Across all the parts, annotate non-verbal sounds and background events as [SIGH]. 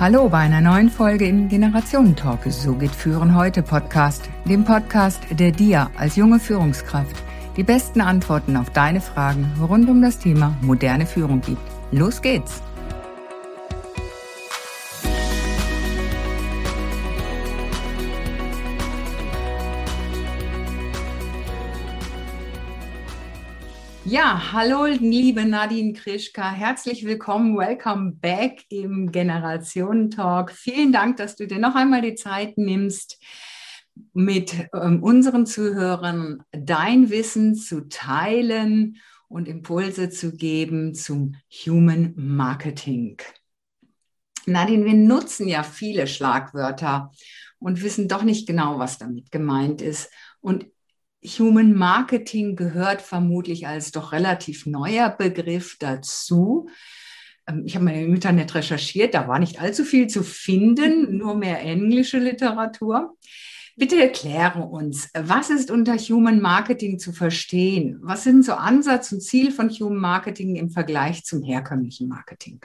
Hallo bei einer neuen Folge im Generationentalk. So geht Führen heute Podcast, dem Podcast, der dir als junge Führungskraft die besten Antworten auf deine Fragen rund um das Thema moderne Führung gibt. Los geht's! Ja, hallo liebe Nadine Krischka, herzlich willkommen, welcome back im Generationentalk. Vielen Dank, dass du dir noch einmal die Zeit nimmst, mit ähm, unseren Zuhörern dein Wissen zu teilen und Impulse zu geben zum Human Marketing. Nadine, wir nutzen ja viele Schlagwörter und wissen doch nicht genau, was damit gemeint ist. Und Human Marketing gehört vermutlich als doch relativ neuer Begriff dazu. Ähm, ich habe mal im Internet recherchiert, da war nicht allzu viel zu finden, nur mehr englische Literatur. Bitte erkläre uns, was ist unter Human Marketing zu verstehen? Was sind so Ansatz und Ziel von Human Marketing im Vergleich zum herkömmlichen Marketing?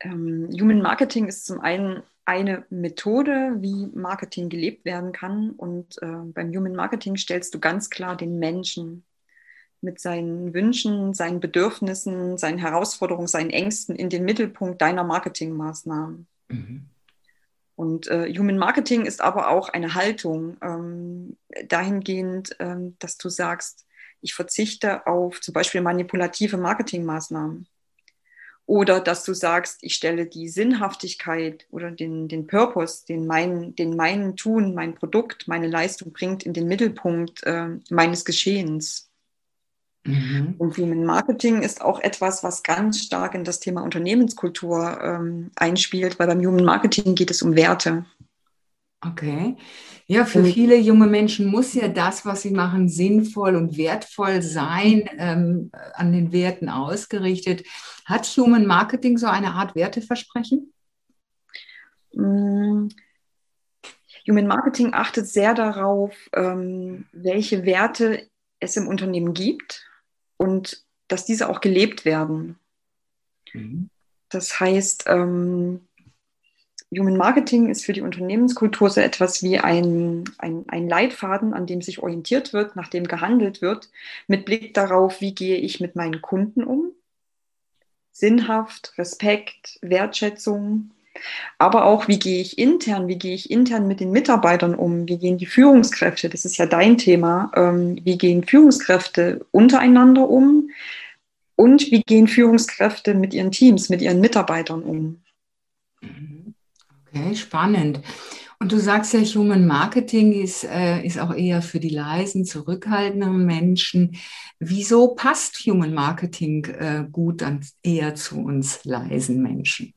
Ähm, Human Marketing ist zum einen eine Methode, wie Marketing gelebt werden kann. Und äh, beim Human Marketing stellst du ganz klar den Menschen mit seinen Wünschen, seinen Bedürfnissen, seinen Herausforderungen, seinen Ängsten in den Mittelpunkt deiner Marketingmaßnahmen. Mhm. Und äh, Human Marketing ist aber auch eine Haltung ähm, dahingehend, ähm, dass du sagst, ich verzichte auf zum Beispiel manipulative Marketingmaßnahmen. Oder dass du sagst, ich stelle die Sinnhaftigkeit oder den, den Purpose, den mein, den mein Tun, mein Produkt, meine Leistung bringt, in den Mittelpunkt äh, meines Geschehens. Mhm. Und Human Marketing ist auch etwas, was ganz stark in das Thema Unternehmenskultur ähm, einspielt, weil beim Human Marketing geht es um Werte. Okay. Ja, für viele junge Menschen muss ja das, was sie machen, sinnvoll und wertvoll sein, ähm, an den Werten ausgerichtet. Hat Human Marketing so eine Art Werteversprechen? Mm, Human Marketing achtet sehr darauf, ähm, welche Werte es im Unternehmen gibt und dass diese auch gelebt werden. Mhm. Das heißt, ähm, Human Marketing ist für die Unternehmenskultur so etwas wie ein, ein, ein Leitfaden, an dem sich orientiert wird, nach dem gehandelt wird, mit Blick darauf, wie gehe ich mit meinen Kunden um. Sinnhaft, Respekt, Wertschätzung, aber auch, wie gehe ich intern, wie gehe ich intern mit den Mitarbeitern um, wie gehen die Führungskräfte, das ist ja dein Thema, ähm, wie gehen Führungskräfte untereinander um und wie gehen Führungskräfte mit ihren Teams, mit ihren Mitarbeitern um. Mhm. Okay, spannend. Und du sagst ja, Human Marketing ist, äh, ist auch eher für die leisen, zurückhaltenden Menschen. Wieso passt Human Marketing äh, gut dann eher zu uns leisen Menschen?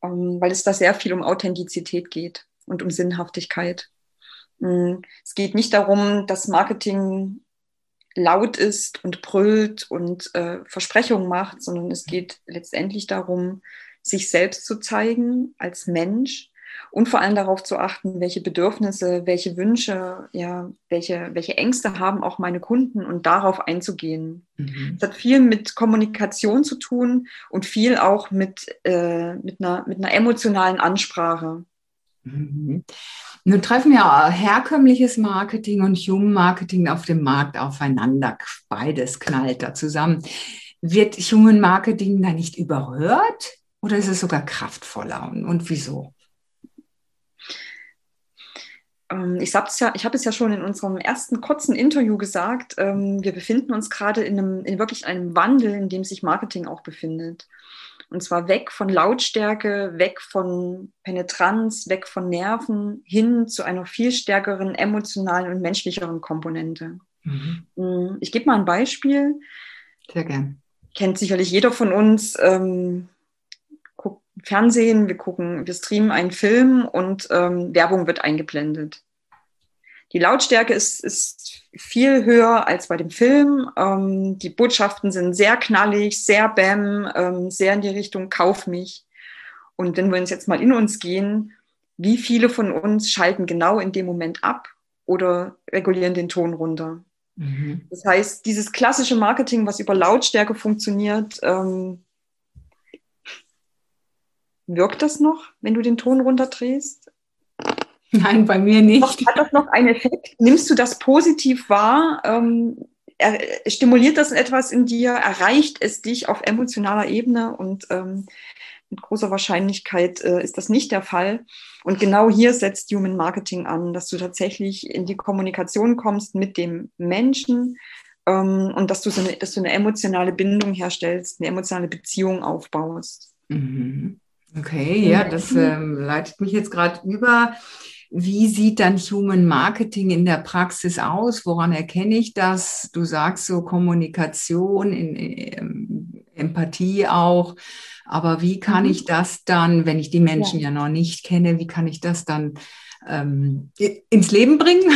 Um, ähm, weil es da sehr viel um Authentizität geht und um Sinnhaftigkeit. Mm, es geht nicht darum, dass Marketing laut ist und brüllt und äh, Versprechungen macht, sondern es geht letztendlich darum, sich selbst zu zeigen als Mensch und vor allem darauf zu achten, welche Bedürfnisse, welche Wünsche, ja, welche, welche Ängste haben auch meine Kunden und darauf einzugehen. Mhm. Das hat viel mit Kommunikation zu tun und viel auch mit, äh, mit, einer, mit einer emotionalen Ansprache. Mhm. Nun treffen ja herkömmliches Marketing und Human Marketing auf dem Markt aufeinander. Beides knallt da zusammen. Wird Human Marketing da nicht überhört? Oder ist es sogar kraftvoller? Und, und wieso? Ähm, ich habe es ja, hab es ja schon in unserem ersten kurzen Interview gesagt. Ähm, wir befinden uns gerade in, einem, in wirklich einem Wandel, in dem sich Marketing auch befindet. Und zwar weg von Lautstärke, weg von Penetranz, weg von Nerven, hin zu einer viel stärkeren emotionalen und menschlicheren Komponente. Mhm. Mm, ich gebe mal ein Beispiel. Sehr gern. Kennt sicherlich jeder von uns. Ähm, Fernsehen, wir gucken, wir streamen einen Film und ähm, Werbung wird eingeblendet. Die Lautstärke ist, ist viel höher als bei dem Film. Ähm, die Botschaften sind sehr knallig, sehr bam, ähm, sehr in die Richtung Kauf mich. Und wenn wir uns jetzt mal in uns gehen, wie viele von uns schalten genau in dem Moment ab oder regulieren den Ton runter? Mhm. Das heißt, dieses klassische Marketing, was über Lautstärke funktioniert, ähm, Wirkt das noch, wenn du den Ton runterdrehst? Nein, bei mir nicht. Hat das noch einen Effekt? Nimmst du das positiv wahr? Ähm, er, stimuliert das etwas in dir? Erreicht es dich auf emotionaler Ebene? Und ähm, mit großer Wahrscheinlichkeit äh, ist das nicht der Fall. Und genau hier setzt Human Marketing an, dass du tatsächlich in die Kommunikation kommst mit dem Menschen ähm, und dass du, so eine, dass du eine emotionale Bindung herstellst, eine emotionale Beziehung aufbaust. Mhm. Okay, ja, das ähm, leitet mich jetzt gerade über. Wie sieht dann Human Marketing in der Praxis aus? Woran erkenne ich das? Du sagst so Kommunikation, in, in, ähm, Empathie auch. Aber wie kann mhm. ich das dann, wenn ich die Menschen ja. ja. noch nicht kenne, wie kann ich das dann ähm, ins Leben bringen?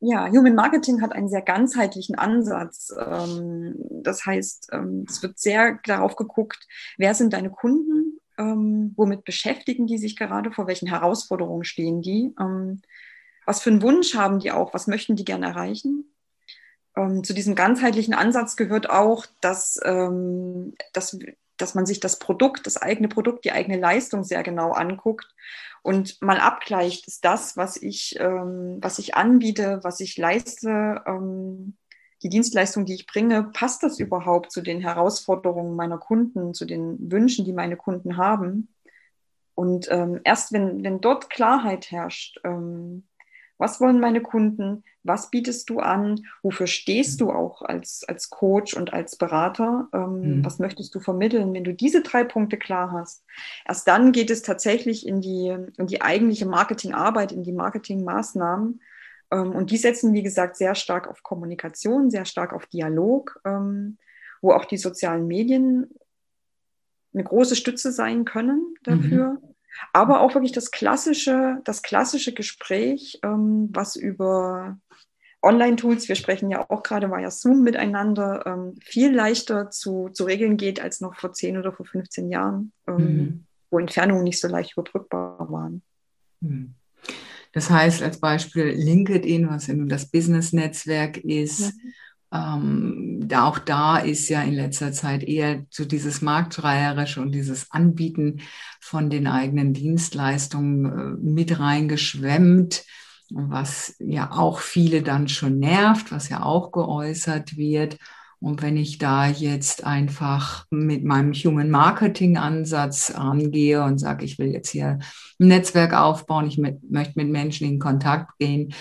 Ja, Human Marketing hat einen sehr ganzheitlichen Ansatz. Ähm, das heißt, ähm, es wird sehr darauf geguckt, wer sind deine Kunden, ähm, womit beschäftigen die sich gerade, vor welchen Herausforderungen stehen die, was für einen Wunsch haben die auch, was möchten die gerne erreichen. Zu diesem ganzheitlichen Ansatz gehört auch, dass, dass, dass man sich das Produkt, das eigene Produkt, die eigene Leistung sehr genau anguckt und mal abgleicht, ist das, was ich, ähm, was ich anbiete, was ich leiste, ähm, die Dienstleistung, die ich bringe, passt das überhaupt zu den Herausforderungen meiner Kunden, zu den Wünschen, die meine Kunden haben? Und ähm, erst wenn, wenn dort Klarheit herrscht, ähm, was wollen meine Kunden? Was bietest du an? Wofür stehst du auch als, als Coach und als Berater? Ähm, mhm. Was möchtest du vermitteln? Wenn du diese drei Punkte klar hast, erst dann geht es tatsächlich in die, in die eigentliche Marketingarbeit, in die Marketingmaßnahmen. Ähm, und die setzen, wie gesagt, sehr stark auf Kommunikation, sehr stark auf Dialog, ähm, wo auch die sozialen Medien eine große Stütze sein können dafür. Mhm aber auch wirklich das klassische, das klassische Gespräch, ähm, was über Online-Tools, wir sprechen ja auch gerade via Zoom miteinander, ähm, viel leichter zu, zu regeln geht als noch vor 10 oder vor 15 Jahren, ähm, mhm. wo Entfernungen nicht so leicht überbrückbar waren. Mhm. Das heißt, als Beispiel LinkedIn, was ja nun das Business-Netzwerk ist, mhm ähm, da auch da ist ja in letzter Zeit eher so dieses Marktschreierische und dieses Anbieten von den eigenen Dienstleistungen äh, mit reingeschwemmt, was ja auch viele dann schon nervt, was ja auch geäußert wird. Und wenn ich da jetzt einfach mit meinem Human Marketing Ansatz angehe und sage, ich will jetzt hier ein Netzwerk aufbauen, ich mit, möchte mit Menschen in Kontakt gehen,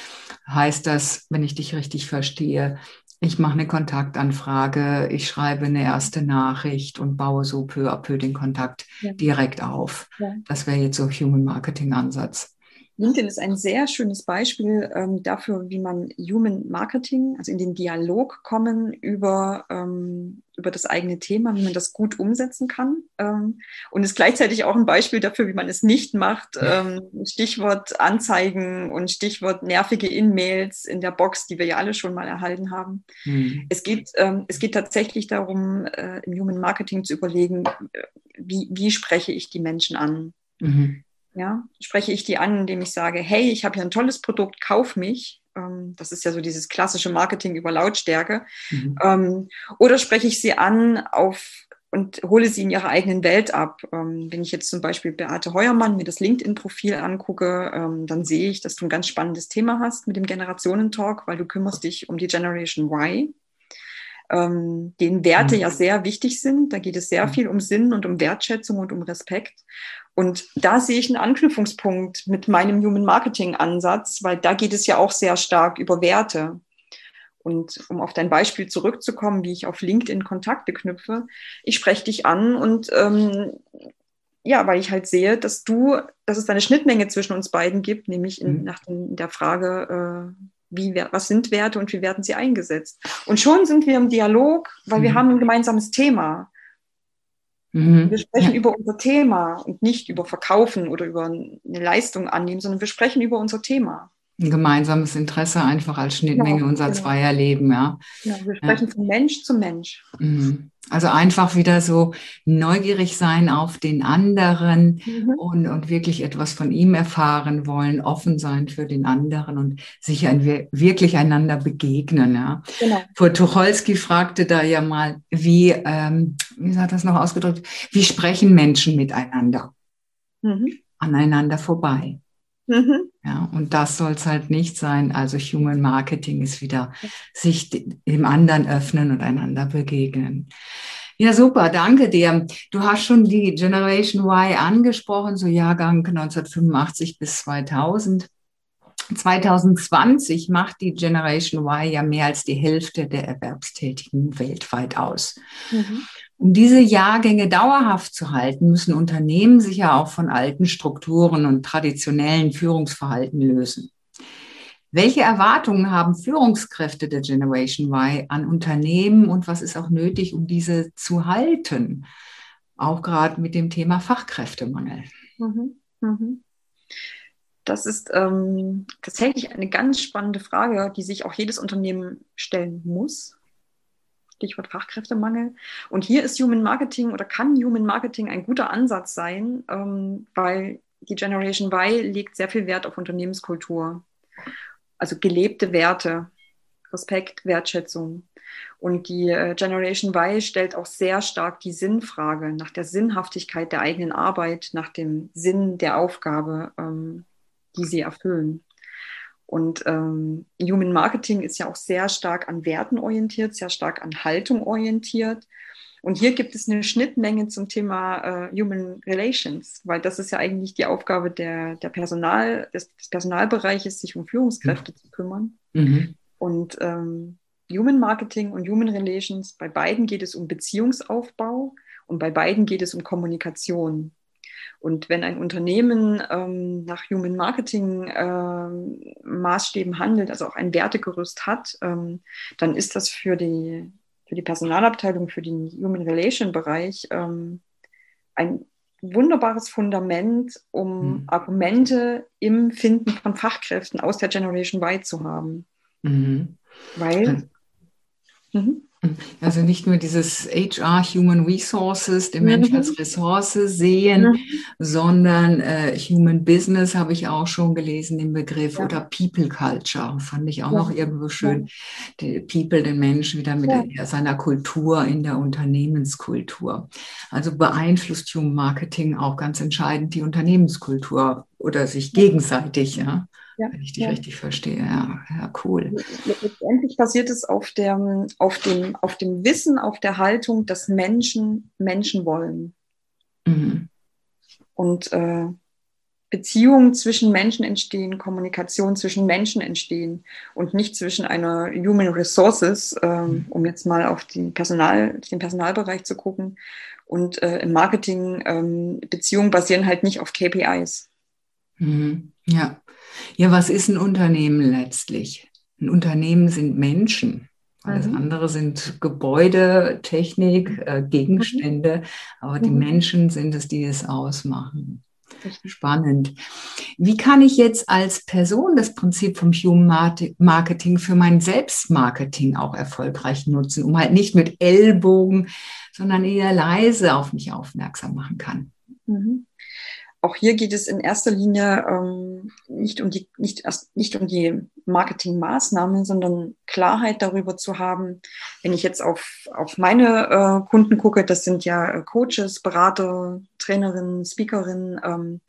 heißt das, wenn ich dich richtig verstehe, ich mache eine Kontaktanfrage, ich schreibe eine erste Nachricht und baue so peu à peu den Kontakt ja. direkt auf. Ja. Das wäre jetzt so Human Marketing Ansatz. LinkedIn ist ein sehr schönes Beispiel ähm, dafür, wie man Human Marketing, also in den Dialog kommen über, ähm, über das eigene Thema, wie man das gut umsetzen kann. Ähm, und ist gleichzeitig auch ein Beispiel dafür, wie man es nicht macht. Ähm, Stichwort Anzeigen und Stichwort nervige In-Mails in der Box, die wir ja alle schon mal erhalten haben. Mhm. Es, geht, ähm, es geht tatsächlich darum, äh, im Human Marketing zu überlegen, äh, wie, wie spreche ich die Menschen an. Mhm. Ja, spreche ich die an, indem ich sage, hey, ich habe hier ein tolles Produkt, kauf mich. Ähm, das ist ja so dieses klassische Marketing über Lautstärke. Mhm. Ähm, oder spreche ich sie an auf und hole sie in ihrer eigenen Welt ab. Ähm, wenn ich jetzt zum Beispiel Beate Heuermann mir das LinkedIn-Profil angucke, dann sehe ich, dass du ein ganz spannendes Thema hast mit dem Generationentalk, weil du kümmerst dich um die Generation Y ähm, denen Werte mhm. ja sehr wichtig sind. Da geht es sehr mhm. viel um Sinn und um Wertschätzung und um Respekt. Und da sehe ich einen Anknüpfungspunkt mit meinem Human Marketing Ansatz, weil da geht es ja auch sehr stark über Werte. Und um auf dein Beispiel zurückzukommen, wie ich auf LinkedIn Kontakte knüpfe, ich spreche dich an und ähm, ja, weil ich halt sehe, dass du, dass es eine Schnittmenge zwischen uns beiden gibt, nämlich in, mhm. nach der Frage, äh, wie, was sind Werte und wie werden sie eingesetzt. Und schon sind wir im Dialog, weil mhm. wir haben ein gemeinsames Thema. Mhm. Wir sprechen ja. über unser Thema und nicht über Verkaufen oder über eine Leistung annehmen, sondern wir sprechen über unser Thema. Ein gemeinsames Interesse einfach als Schnittmenge genau, unser genau. Zweierleben, ja. ja wir sprechen ja. von Mensch zu Mensch. Mhm. Also einfach wieder so neugierig sein auf den anderen mhm. und, und wirklich etwas von ihm erfahren wollen, offen sein für den anderen und sich ein, wirklich einander begegnen. Ja. Genau. Vor Tucholsky fragte da ja mal, wie, ähm, wie hat das noch ausgedrückt, wie sprechen Menschen miteinander? Mhm. Aneinander vorbei. Mhm. Ja, und das soll es halt nicht sein. Also Human Marketing ist wieder sich dem anderen öffnen und einander begegnen. Ja, super, danke dir. Du hast schon die Generation Y angesprochen, so Jahrgang 1985 bis 2000. 2020 macht die Generation Y ja mehr als die Hälfte der Erwerbstätigen weltweit aus. Mhm. Um diese Jahrgänge dauerhaft zu halten, müssen Unternehmen sich ja auch von alten Strukturen und traditionellen Führungsverhalten lösen. Welche Erwartungen haben Führungskräfte der Generation Y an Unternehmen und was ist auch nötig, um diese zu halten? Auch gerade mit dem Thema Fachkräftemangel. Mhm. Mhm. Das ist ähm, tatsächlich eine ganz spannende Frage, die sich auch jedes Unternehmen stellen muss. Stichwort Fachkräftemangel. Und hier ist Human Marketing oder kann Human Marketing ein guter Ansatz sein, ähm, weil die Generation Y legt sehr viel Wert auf Unternehmenskultur. Also gelebte Werte, Respekt, Wertschätzung. Und die äh, Generation Y stellt auch sehr stark die Sinnfrage nach der Sinnhaftigkeit der eigenen Arbeit, nach dem Sinn der Aufgabe, ähm, die sie erfüllen. Und ähm, Human Marketing ist ja auch sehr stark an Werten orientiert, sehr stark an Haltung orientiert. Und hier gibt es eine Schnittmenge zum Thema äh, Human Relations, weil das ist ja eigentlich die Aufgabe der, der Personal, des, des Personalbereiches, sich um Führungskräfte mhm. zu kümmern. Mhm. Und ähm, Human Marketing und Human Relations, bei beiden geht es um Beziehungsaufbau und bei beiden geht es um Kommunikation. Und wenn ein Unternehmen ähm, nach Human Marketing ähm, Maßstäben handelt, also auch ein Wertegerüst hat, ähm, dann ist das für die, für die Personalabteilung, für den Human Relation Bereich ähm, ein wunderbares Fundament, um mhm. Argumente im Finden von Fachkräften aus der Generation Y zu haben. Mhm. Weil. Mhm. [LAUGHS] Also nicht nur dieses HR, Human Resources, den Mensch mhm. als Ressource sehen, mhm. sondern äh, Human Business habe ich auch schon gelesen, den Begriff, ja. oder People Culture, fand ich auch ja. noch irgendwo schön. Die People, den Menschen wieder mit ja. seiner Kultur in der Unternehmenskultur. Also beeinflusst Human Marketing auch ganz entscheidend die Unternehmenskultur oder sich gegenseitig, ja ja, wenn ich dich ja. richtig verstehe. Ja, ja, cool. Letztendlich basiert es auf, der, auf, dem, auf dem Wissen, auf der Haltung, dass Menschen Menschen wollen. Mhm. Und äh, Beziehungen zwischen Menschen entstehen, Kommunikation zwischen Menschen entstehen und nicht zwischen einer Human Resources, mhm. um jetzt mal auf die Personal, den Personalbereich zu gucken. Und äh, im Marketing ähm, Beziehungen basieren halt nicht auf KPIs. Mhm. Ja. Ja, was ist ein Unternehmen letztlich? Ein Unternehmen sind Menschen. Alles mhm. andere sind Gebäude, Technik, äh, Gegenstände, aber die mhm. Menschen sind es, die es ausmachen. Spannend. Wie kann ich jetzt als Person das Prinzip vom Human Marketing für mein Selbstmarketing auch erfolgreich nutzen, um halt nicht mit Ellbogen, sondern eher leise auf mich aufmerksam machen kann? Auch hier geht es in erster Linie ähm, nicht um die, nicht erst, nicht um die Marketingmaßnahmen, sondern Klarheit darüber zu haben. Wenn ich jetzt auf, auf meine äh, Kunden gucke, das sind ja äh, Coaches, Berater, Trainerinnen, Speakerinnen, ähm,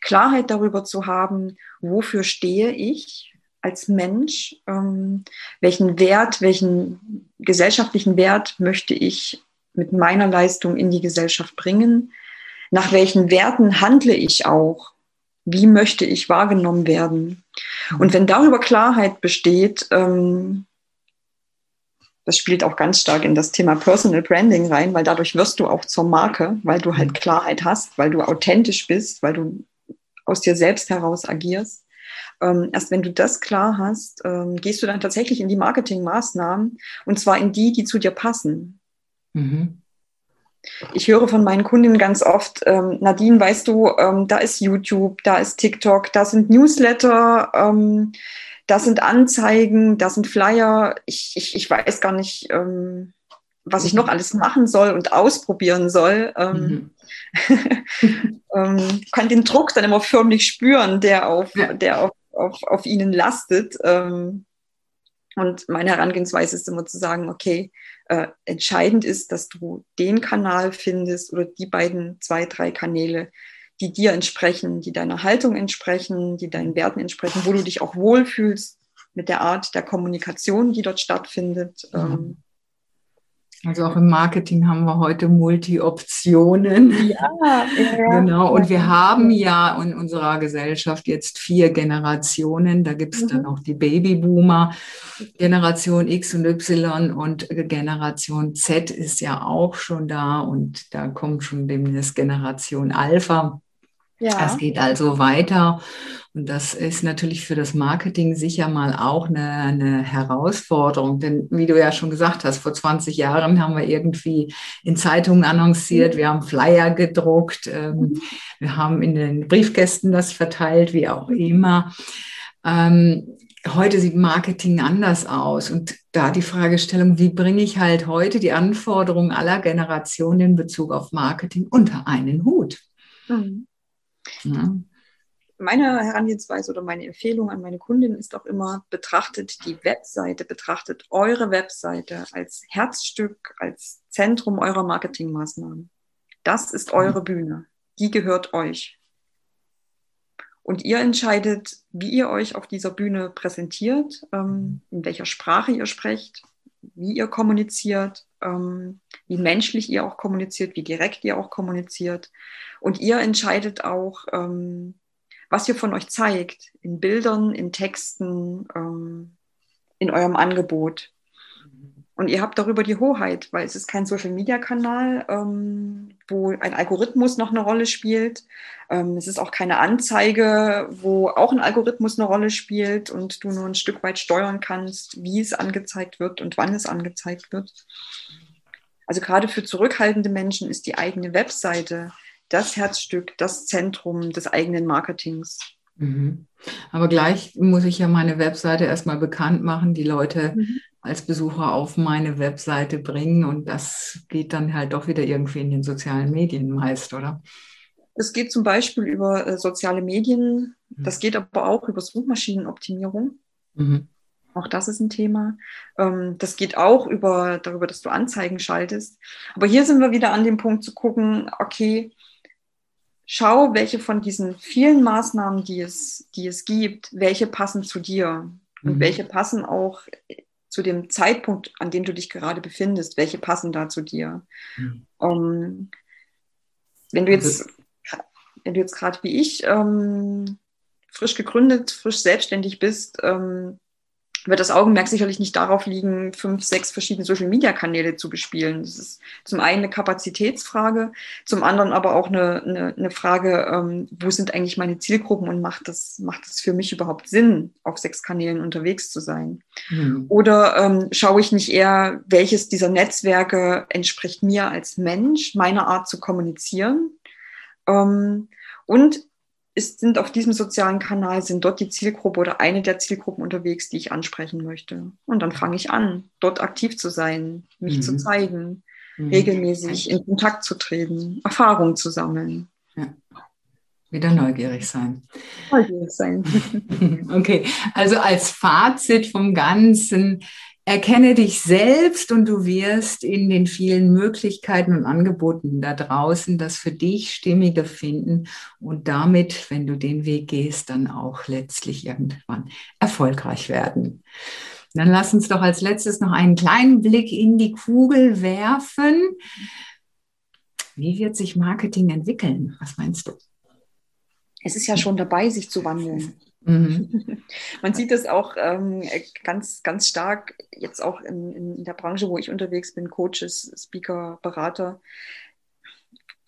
Klarheit darüber zu haben, wofür stehe ich als Mensch, ähm, welchen Wert, welchen gesellschaftlichen Wert möchte ich mit meiner Leistung in die Gesellschaft bringen nach welchen Werten handle ich auch, wie möchte ich wahrgenommen werden. Und wenn darüber Klarheit besteht, ähm, das spielt auch ganz stark in das Thema Personal Branding rein, weil dadurch wirst du auch zur Marke, weil du halt Klarheit hast, weil du authentisch bist, weil du aus dir selbst heraus agierst. Ähm, erst wenn du das klar hast, ähm, gehst du dann tatsächlich in die Marketingmaßnahmen und zwar in die, die zu dir passen. Mhm. Ich höre von meinen Kundinnen ganz oft, ähm, Nadine, weißt du, ähm, da ist YouTube, da ist TikTok, da sind Newsletter, ähm, da sind Anzeigen, da sind Flyer. Ich, ich, ich weiß gar nicht, ähm, was ich noch alles machen soll und ausprobieren soll. Ähm, mhm. [LAUGHS] ähm, kann den Druck dann immer förmlich spüren, der auf, der auf, auf, auf ihnen lastet. Ähm, und meine Herangehensweise ist immer zu sagen, okay, äh, entscheidend ist, dass du den Kanal findest oder die beiden, zwei, drei Kanäle, die dir entsprechen, die deiner Haltung entsprechen, die deinen Werten entsprechen, wo du dich auch wohlfühlst mit der Art der Kommunikation, die dort stattfindet. Mhm. Ähm, also auch im Marketing haben wir heute Multi-Optionen. Ja, ja, genau. Und wir haben ja in unserer Gesellschaft jetzt vier Generationen. Da gibt es mhm. dann auch die Babyboomer, Generation X und Y und Generation Z ist ja auch schon da und da kommt schon demnächst Generation Alpha. Ja. Es geht also weiter. Und das ist natürlich für das Marketing sicher mal auch eine, eine, Herausforderung. Denn wie du ja schon gesagt hast, vor 20 Jahren haben wir irgendwie in Zeitungen annonciert, wir haben Flyer gedruckt, ähm, mhm. wir haben in den Briefkästen das verteilt, wie auch immer. Ähm, heute sieht Marketing anders aus. Und da die Fragestellung, wie bringe ich halt heute die Anforderungen aller Generationen in Bezug auf Marketing unter einen Hut? Mhm. Ja meine Herangehensweise oder meine Empfehlung an meine Kundin ist auch immer, betrachtet die Webseite, betrachtet eure Webseite als Herzstück, als Zentrum eurer Marketingmaßnahmen. Das ist mhm. eure Bühne. Die gehört euch. Und ihr entscheidet, wie ihr euch auf dieser Bühne präsentiert, ähm, in welcher Sprache ihr sprecht, wie ihr kommuniziert, ähm, wie menschlich ihr auch kommuniziert, wie direkt ihr auch kommuniziert. Und ihr entscheidet auch, ähm, was ihr von euch zeigt, in Bildern, in Texten, ähm, in eurem Angebot. Und ihr habt darüber die Hoheit, weil es ist kein Social-Media-Kanal, ähm, wo ein Algorithmus noch eine Rolle spielt. Ähm, es ist auch keine Anzeige, wo auch ein Algorithmus eine Rolle spielt und du nur ein Stück weit steuern kannst, wie es angezeigt wird und wann es angezeigt wird. Also gerade für zurückhaltende Menschen ist die eigene Webseite das Herzstück, das Zentrum des eigenen Marketings. Mhm. Aber gleich muss ich ja meine Webseite erstmal bekannt machen, die Leute mhm. Als Besucher auf meine Webseite bringen und das geht dann halt doch wieder irgendwie in den sozialen Medien meist, oder? Es geht zum Beispiel über äh, soziale Medien, mhm. das geht aber auch über Suchmaschinenoptimierung. Mhm. Auch das ist ein Thema. Ähm, das geht auch über, darüber, dass du Anzeigen schaltest. Aber hier sind wir wieder an dem Punkt zu gucken, okay, schau, welche von diesen vielen Maßnahmen, die es, die es gibt, welche passen zu dir und mhm. welche passen auch zu dem Zeitpunkt, an dem du dich gerade befindest, welche passen da zu dir. Mhm. Um, ähm, wenn du jetzt, wenn du jetzt gerade wie ich ähm, frisch gegründet, frisch selbstständig bist, ähm, wird das Augenmerk sicherlich nicht darauf liegen, fünf, sechs verschiedene Social-Media-Kanäle zu bespielen. Das ist zum einen eine Kapazitätsfrage, zum anderen aber auch eine, eine, eine Frage, ähm, wo sind eigentlich meine Zielgruppen und macht das, macht das für mich überhaupt Sinn, auf sechs Kanälen unterwegs zu sein? Mhm. Oder ähm, schaue ich nicht eher, welches dieser Netzwerke entspricht mir als Mensch, meiner Art zu kommunizieren? Ähm, und ist, sind auf diesem sozialen Kanal, sind dort die Zielgruppe oder eine der Zielgruppen unterwegs, die ich ansprechen möchte. Und dann fange ich an, dort aktiv zu sein, mich mhm. zu zeigen, mhm. regelmäßig in Kontakt zu treten, Erfahrungen zu sammeln. Ja. Wieder neugierig sein. Neugierig sein. [LAUGHS] okay, also als Fazit vom Ganzen, Erkenne dich selbst und du wirst in den vielen Möglichkeiten und Angeboten da draußen das für dich Stimmige finden und damit, wenn du den Weg gehst, dann auch letztlich irgendwann erfolgreich werden. Dann lass uns doch als letztes noch einen kleinen Blick in die Kugel werfen. Wie wird sich Marketing entwickeln? Was meinst du? Es ist ja schon dabei, sich zu wandeln. Mhm. [LAUGHS] Man sieht das auch ähm, ganz, ganz stark jetzt auch in, in, der Branche, wo ich unterwegs bin, Coaches, Speaker, Berater.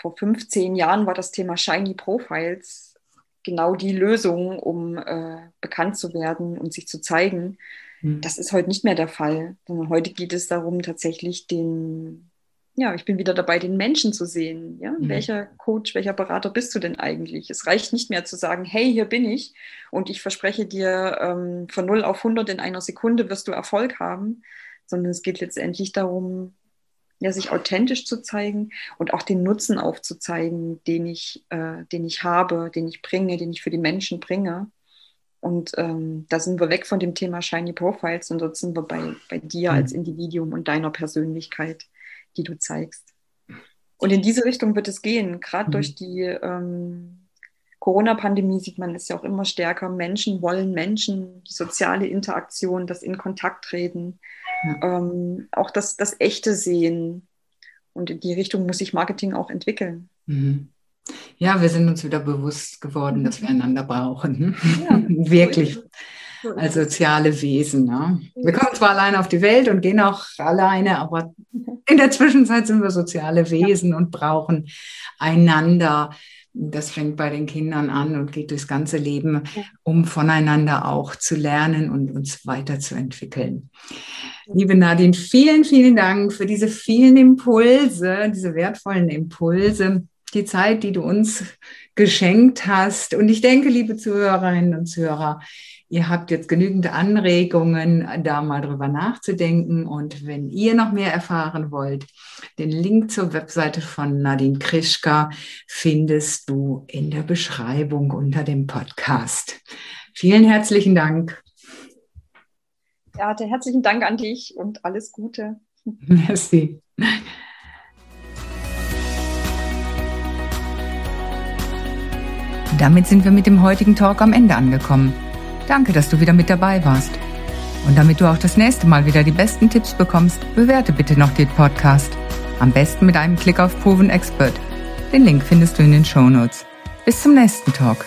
Vor 15 Jahren war das Thema Shiny Profiles genau die Lösung, um äh, bekannt zu werden und sich zu zeigen. Mhm. Das ist heute nicht mehr der Fall, sondern heute geht es darum, tatsächlich den, ja, ich bin wieder dabei, den Menschen zu sehen. Ja? Mhm. Welcher Coach, welcher Berater bist du denn eigentlich? Es reicht nicht mehr zu sagen, hey, hier bin ich und ich verspreche dir, ähm, von 0 auf 100 in einer Sekunde wirst du Erfolg haben, sondern es geht letztendlich darum, ja, sich authentisch zu zeigen und auch den Nutzen aufzuzeigen, den ich, äh, den ich habe, den ich bringe, den ich für die Menschen bringe. Und ähm, da sind wir weg von dem Thema Shiny Profiles und dort sind wir bei, bei dir als Mhm. Individuum und deiner Persönlichkeit, die du zeigst. Und in diese Richtung wird es gehen. Gerade Mhm. durch die ähm, Corona-Pandemie sieht man es ja auch immer stärker. Menschen wollen Menschen, die soziale Interaktion, das in Kontakt treten, ähm, auch das, das Echte sehen. Und in die Richtung muss sich Marketing auch entwickeln. Mhm. Ja, wir sind uns wieder bewusst geworden, dass wir einander brauchen. Ja, [LAUGHS] Wirklich. Als soziale Wesen. Ne? Wir kommen zwar alleine auf die Welt und gehen auch alleine, aber in der Zwischenzeit sind wir soziale Wesen und brauchen einander. Das fängt bei den Kindern an und geht durchs ganze Leben, um voneinander auch zu lernen und uns weiterzuentwickeln. Liebe Nadine, vielen, vielen Dank für diese vielen Impulse, diese wertvollen Impulse, die Zeit, die du uns geschenkt hast. Und ich denke, liebe Zuhörerinnen und Zuhörer, ihr habt jetzt genügend Anregungen, da mal drüber nachzudenken. Und wenn ihr noch mehr erfahren wollt, den Link zur Webseite von Nadine Krischka findest du in der Beschreibung unter dem Podcast. Vielen herzlichen Dank. Beate, herzlichen Dank an dich und alles Gute. [LAUGHS] Merci. Damit sind wir mit dem heutigen Talk am Ende angekommen. Danke, dass du wieder mit dabei warst. Und damit du auch das nächste Mal wieder die besten Tipps bekommst, bewerte bitte noch den Podcast. Am besten mit einem Klick auf Proven Expert. Den Link findest du in den Show Notes. Bis zum nächsten Talk.